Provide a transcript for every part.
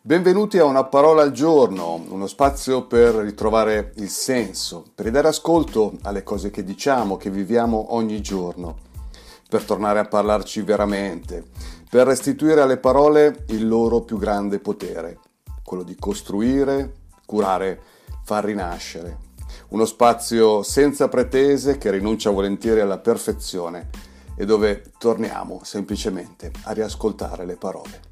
Benvenuti a Una parola al giorno, uno spazio per ritrovare il senso, per ridare ascolto alle cose che diciamo, che viviamo ogni giorno, per tornare a parlarci veramente, per restituire alle parole il loro più grande potere, quello di costruire, curare, far rinascere. Uno spazio senza pretese che rinuncia volentieri alla perfezione e dove torniamo semplicemente a riascoltare le parole.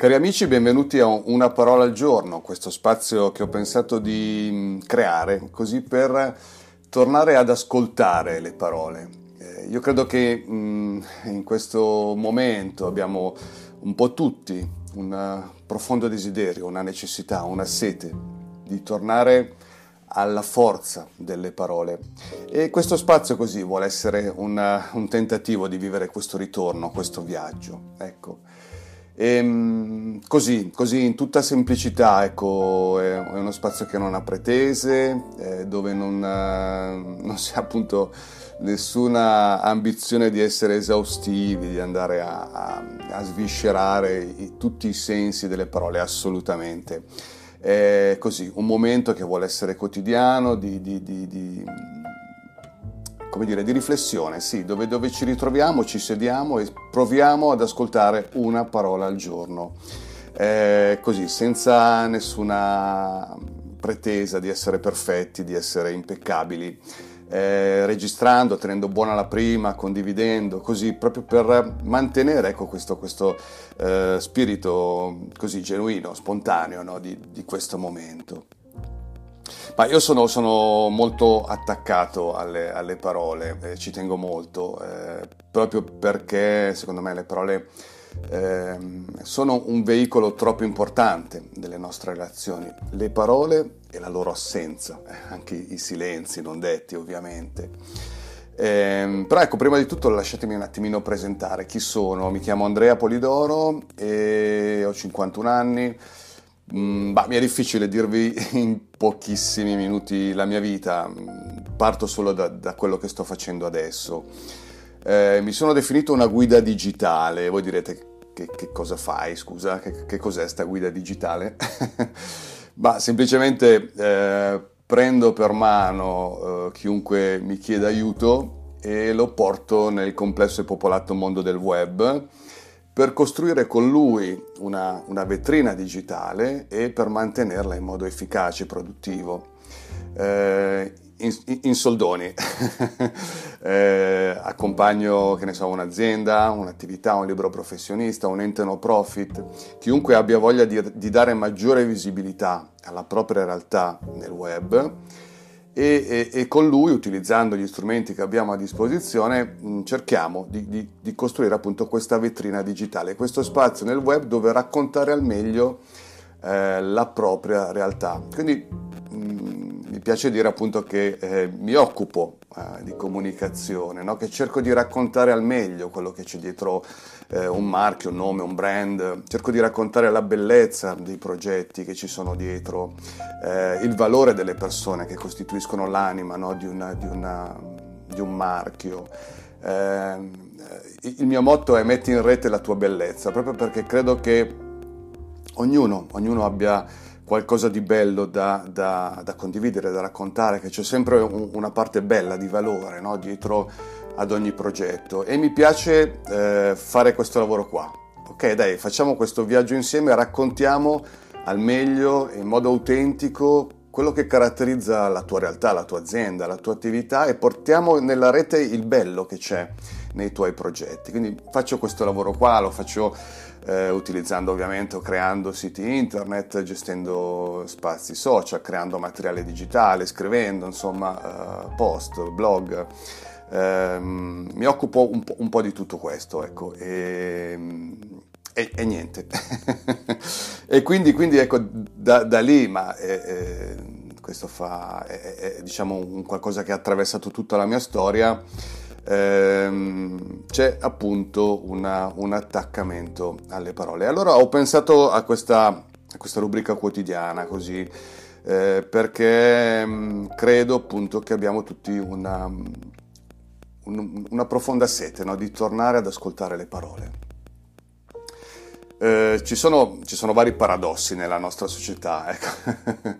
Cari amici, benvenuti a Una parola al giorno, questo spazio che ho pensato di mm, creare così per tornare ad ascoltare le parole. Eh, io credo che mm, in questo momento abbiamo un po' tutti un profondo desiderio, una necessità, una sete di tornare alla forza delle parole. E questo spazio così vuole essere una, un tentativo di vivere questo ritorno, questo viaggio. Ecco. E, ehm, così, così in tutta semplicità, ecco, è, uno spazio che non ha pretese, eh, dove non, eh, non si ha appunto nessuna ambizione di essere esaustivi, di andare a, a, a sviscerare i, tutti i sensi delle parole, assolutamente. È così, un momento che vuole essere quotidiano, di, di, di, di come dire, di riflessione, sì, dove, dove, ci ritroviamo, ci sediamo e proviamo ad ascoltare una parola al giorno. Eh, così, senza nessuna pretesa di essere perfetti, di essere impeccabili, eh, registrando, tenendo buona la prima, condividendo, così proprio per mantenere ecco, questo, questo eh, spirito così genuino, spontaneo no, di, di questo momento. Ma io sono, sono molto attaccato alle, alle parole, eh, ci tengo molto, eh, proprio perché secondo me le parole eh, sono un veicolo troppo importante delle nostre relazioni. Le parole e la loro assenza, anche i silenzi non detti ovviamente. Eh, però ecco, prima di tutto lasciatemi un attimino presentare chi sono. Mi chiamo Andrea Polidoro e ho 51 anni. Mm, bah, mi è difficile dirvi in pochissimi minuti la mia vita, parto solo da, da quello che sto facendo adesso. Eh, mi sono definito una guida digitale, voi direte che, che cosa fai, scusa, che, che cos'è sta guida digitale? Ma semplicemente eh, prendo per mano eh, chiunque mi chieda aiuto e lo porto nel complesso e popolato mondo del web per costruire con lui una, una vetrina digitale e per mantenerla in modo efficace e produttivo. Eh, in, in, soldoni. eh, accompagno, che ne so, un'azienda, un'attività, un libero professionista, un ente no profit, chiunque abbia voglia di, di dare maggiore visibilità alla propria realtà nel web e, e, e, con lui, utilizzando gli strumenti che abbiamo a disposizione, mh, cerchiamo di, di, di, costruire appunto questa vetrina digitale, questo spazio nel web dove raccontare al meglio eh, la propria realtà. Quindi piace dire appunto che eh, mi occupo eh, di comunicazione, no? che cerco di raccontare al meglio quello che c'è dietro eh, un marchio, un nome, un brand, cerco di raccontare la bellezza dei progetti che ci sono dietro, eh, il valore delle persone che costituiscono l'anima no? di, una, di, una, di, un marchio. Eh, il mio motto è metti in rete la tua bellezza, proprio perché credo che ognuno, ognuno abbia qualcosa di bello da, da, da, condividere, da raccontare, che c'è sempre un, una parte bella di valore no? dietro ad ogni progetto e mi piace eh, fare questo lavoro qua. Ok, dai, facciamo questo viaggio insieme, raccontiamo al meglio, in modo autentico, quello che caratterizza la tua realtà, la tua azienda, la tua attività e portiamo nella rete il bello che c'è nei tuoi progetti. Quindi faccio questo lavoro qua, lo faccio eh, utilizzando ovviamente o creando siti internet, gestendo spazi social, creando materiale digitale, scrivendo insomma eh, post, blog. Eh, mi occupo un po', un po', di tutto questo, ecco, e, e, e niente. e quindi, quindi, ecco, da, da lì, ma eh, eh, questo fa, è, è, diciamo un qualcosa che ha attraversato tutta la mia storia ehm, c'è appunto una, un attaccamento alle parole. Allora ho pensato a questa, a questa rubrica quotidiana così. eh, perché mh, mm, credo appunto che abbiamo tutti una, un, una profonda sete no? di tornare ad ascoltare le parole. Eh, ci, sono, ci, sono, vari paradossi nella nostra società. Ecco.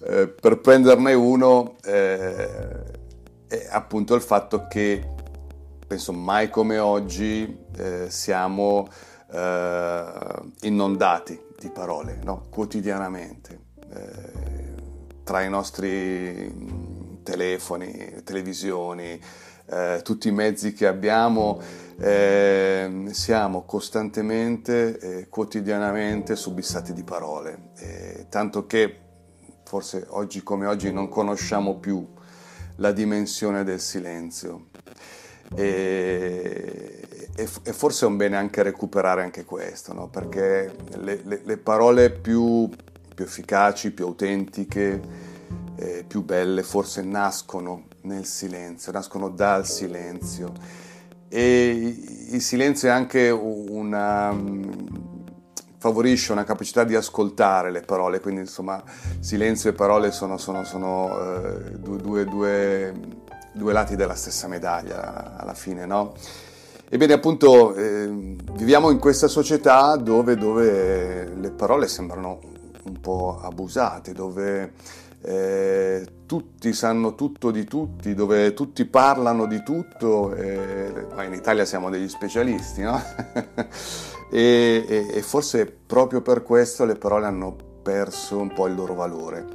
eh, per prenderne uno eh, è appunto il fatto che, penso mai come oggi, eh, siamo eh, inondati di parole no? quotidianamente eh, tra i nostri telefoni, televisioni, eh, tutti i mezzi che abbiamo, eh, siamo costantemente, eh, quotidianamente subissati di parole, eh, tanto che forse oggi come oggi non conosciamo più la dimensione del silenzio. E, e, e forse è un bene anche recuperare anche questo, no? perché le, le, le parole più, più efficaci, più autentiche, eh, più belle forse nascono nel silenzio, nascono dal silenzio. E il silenzio è anche una favorisce una capacità di ascoltare le parole, quindi insomma silenzio e parole sono, sono, sono eh, due, due, due, lati della stessa medaglia alla fine, no? Ebbene appunto eh, viviamo in questa società dove, dove le parole sembrano un po' abusate, dove eh, tutti sanno tutto di tutti, dove tutti parlano di tutto, eh, in Italia siamo degli specialisti, no? e, e, e, forse proprio per questo le parole hanno perso un po' il loro valore.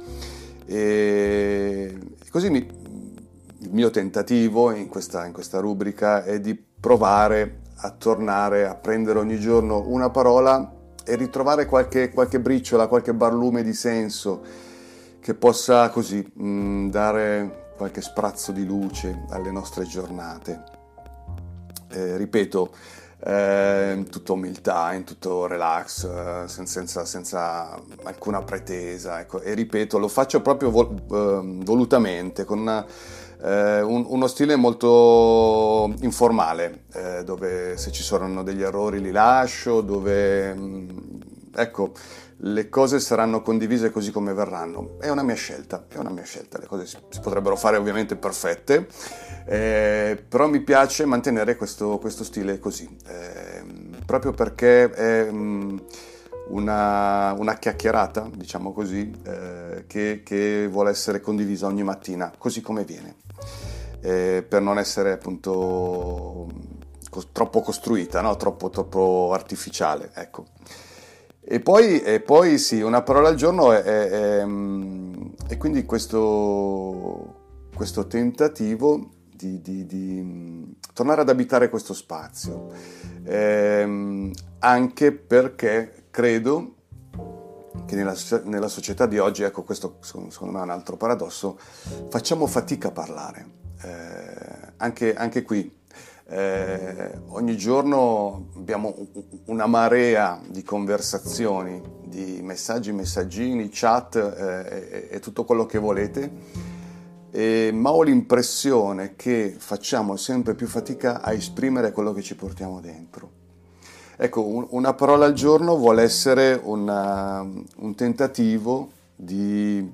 E così mi, il mio tentativo in questa, in questa rubrica è di provare a tornare a prendere ogni giorno una parola e ritrovare qualche, qualche briciola, qualche barlume di senso che possa così mh, mm, dare qualche sprazzo di luce alle nostre giornate. Eh, ripeto, eh, in tutta umiltà, in tutto relax, eh, senza, senza, alcuna pretesa. Ecco. E ripeto, lo faccio proprio vol- ehm, volutamente, con una, eh, un, uno stile molto informale, eh, dove se ci sono degli errori li lascio, dove... Mh, mm, ecco, le cose saranno condivise così come verranno. È una mia scelta, è una mia scelta. Le cose si, potrebbero fare ovviamente perfette, eh, però mi piace mantenere questo, questo stile così, eh, proprio perché è um, una, una, chiacchierata, diciamo così, eh, che, che, vuole essere condivisa ogni mattina, così come viene, eh, per non essere appunto troppo costruita, no? troppo, troppo artificiale. Ecco. E poi, e poi, sì, una parola al giorno è, è, è, è quindi questo, questo, tentativo di, di, di, tornare ad abitare questo spazio, ehm, anche perché credo che nella, nella, società di oggi, ecco questo secondo me è un altro paradosso, facciamo fatica a parlare, eh, anche, anche qui eh, ogni giorno abbiamo una marea di conversazioni, di messaggi, messaggini, chat eh, e, e, tutto quello che volete, e, ma ho l'impressione che facciamo sempre più fatica a esprimere quello che ci portiamo dentro. Ecco, un, una parola al giorno vuole essere una, un tentativo di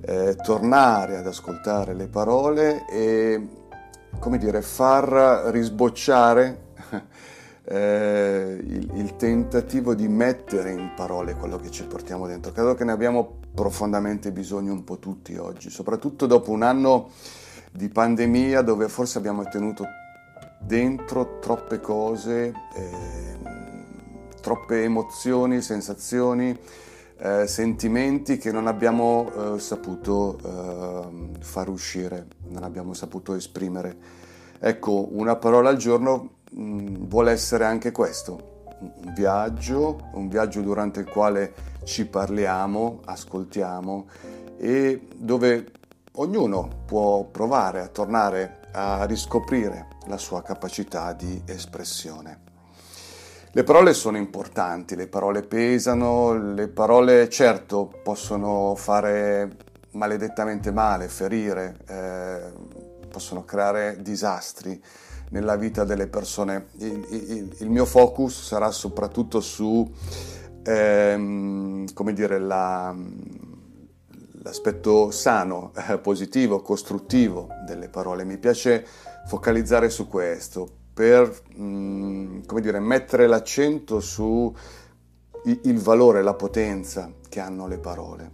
eh, tornare ad ascoltare le parole e come dire, far risbocciare eh, il, il, tentativo di mettere in parole quello che ci portiamo dentro. Credo che ne abbiamo profondamente bisogno un po' tutti oggi, soprattutto dopo un anno di pandemia dove forse abbiamo tenuto dentro troppe cose, eh, troppe emozioni, sensazioni eh, sentimenti che non abbiamo eh, saputo eh, far uscire, non abbiamo saputo esprimere. Ecco, una parola al giorno mh, mm, vuole essere anche questo, un viaggio, un viaggio durante il quale ci parliamo, ascoltiamo e dove ognuno può provare a tornare a riscoprire la sua capacità di espressione. Le parole sono importanti, le parole pesano, le parole certo possono fare maledettamente male, ferire, eh, possono creare disastri nella vita delle persone. Il, il, il mio focus sarà soprattutto su, ehm, come dire, la, l'aspetto sano, eh, positivo, costruttivo delle parole. Mi piace focalizzare su questo per mm, come dire, mettere l'accento su il valore, la potenza che hanno le parole.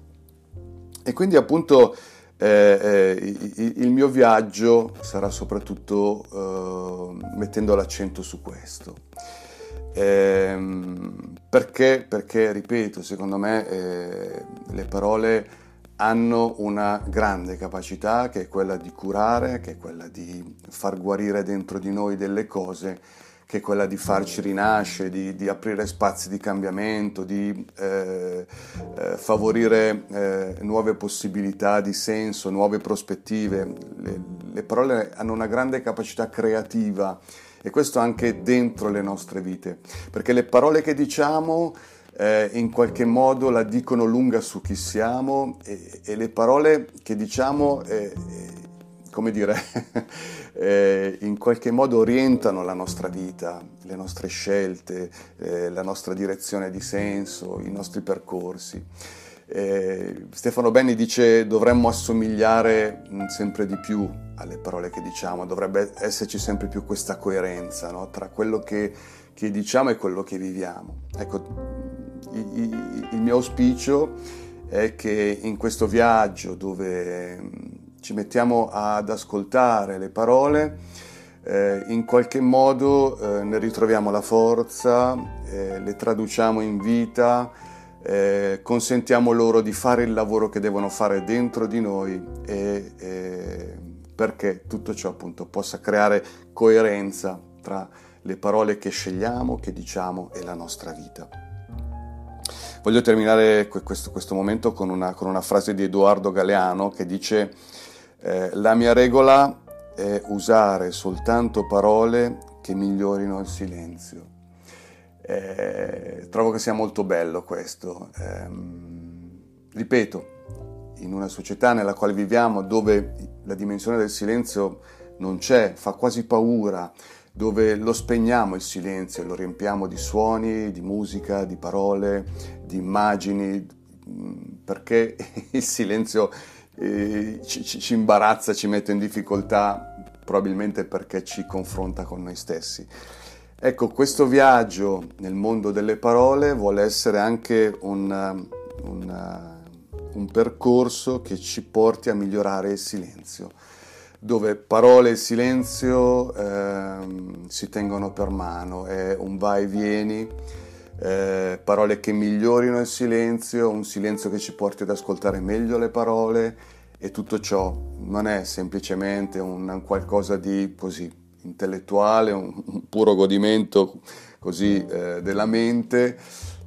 E quindi appunto eh, eh, il mio viaggio sarà soprattutto eh, mettendo l'accento su questo. Ehm, perché? Perché, ripeto, secondo me eh, le parole hanno una grande capacità che è quella di curare, che è quella di far guarire dentro di noi delle cose che è quella di farci rinascere, di, di aprire spazi di cambiamento, di eh, eh, favorire eh, nuove possibilità di senso, nuove prospettive. Le, le parole hanno una grande capacità creativa e questo anche dentro le nostre vite, perché le parole che diciamo eh, in qualche modo la dicono lunga su chi siamo e, e le parole che diciamo eh, come dire, eh, in qualche modo orientano la nostra vita, le nostre scelte, eh, la nostra direzione di senso, i nostri percorsi. Eh, Stefano Benni dice dovremmo assomigliare mm, sempre di più alle parole che diciamo, dovrebbe esserci sempre più questa coerenza no? tra quello che, che, diciamo e quello che viviamo. Ecco, il, il mio auspicio è che in questo viaggio dove ci mettiamo ad ascoltare le parole, eh, in qualche modo eh, ne ritroviamo la forza, eh, le traduciamo in vita, eh, consentiamo loro di fare il lavoro che devono fare dentro di noi e, perché tutto ciò appunto possa creare coerenza tra le parole che scegliamo, che diciamo e la nostra vita. Voglio terminare questo, questo momento con una, con una frase di Edoardo Galeano che dice eh, la mia regola è usare soltanto parole che migliorino il silenzio. Eh, trovo che sia molto bello questo. Eh, ripeto, in una società nella quale viviamo, dove la dimensione del silenzio non c'è, fa quasi paura, dove lo spegniamo il silenzio, lo riempiamo di suoni, di musica, di parole, di immagini, perché il silenzio eh, ci, ci imbarazza, ci mette in difficoltà, probabilmente perché ci confronta con noi stessi. Ecco, questo viaggio nel mondo delle parole vuole essere anche un, un, percorso che ci porti a migliorare il silenzio, dove parole e silenzio eh, si tengono per mano, è un vai e vieni eh, parole che migliorino il silenzio, un silenzio che ci porti ad ascoltare meglio le parole e tutto ciò non è semplicemente un, un qualcosa di così intellettuale, un, un puro godimento così eh, della mente,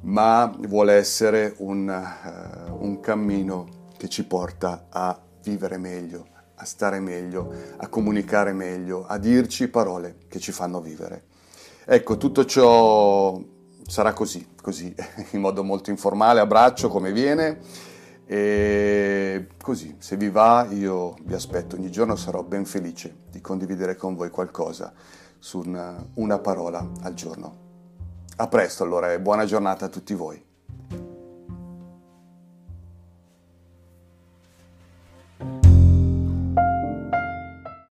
ma vuole essere un, uh, un cammino che ci porta a vivere meglio, a stare meglio, a comunicare meglio, a dirci parole che ci fanno vivere. Ecco, tutto ciò sarà così, così, in modo molto informale, a braccio come viene. E così, se vi va, io vi aspetto ogni giorno, sarò ben felice di condividere con voi qualcosa su una, una parola al giorno. A presto allora e buona giornata a tutti voi.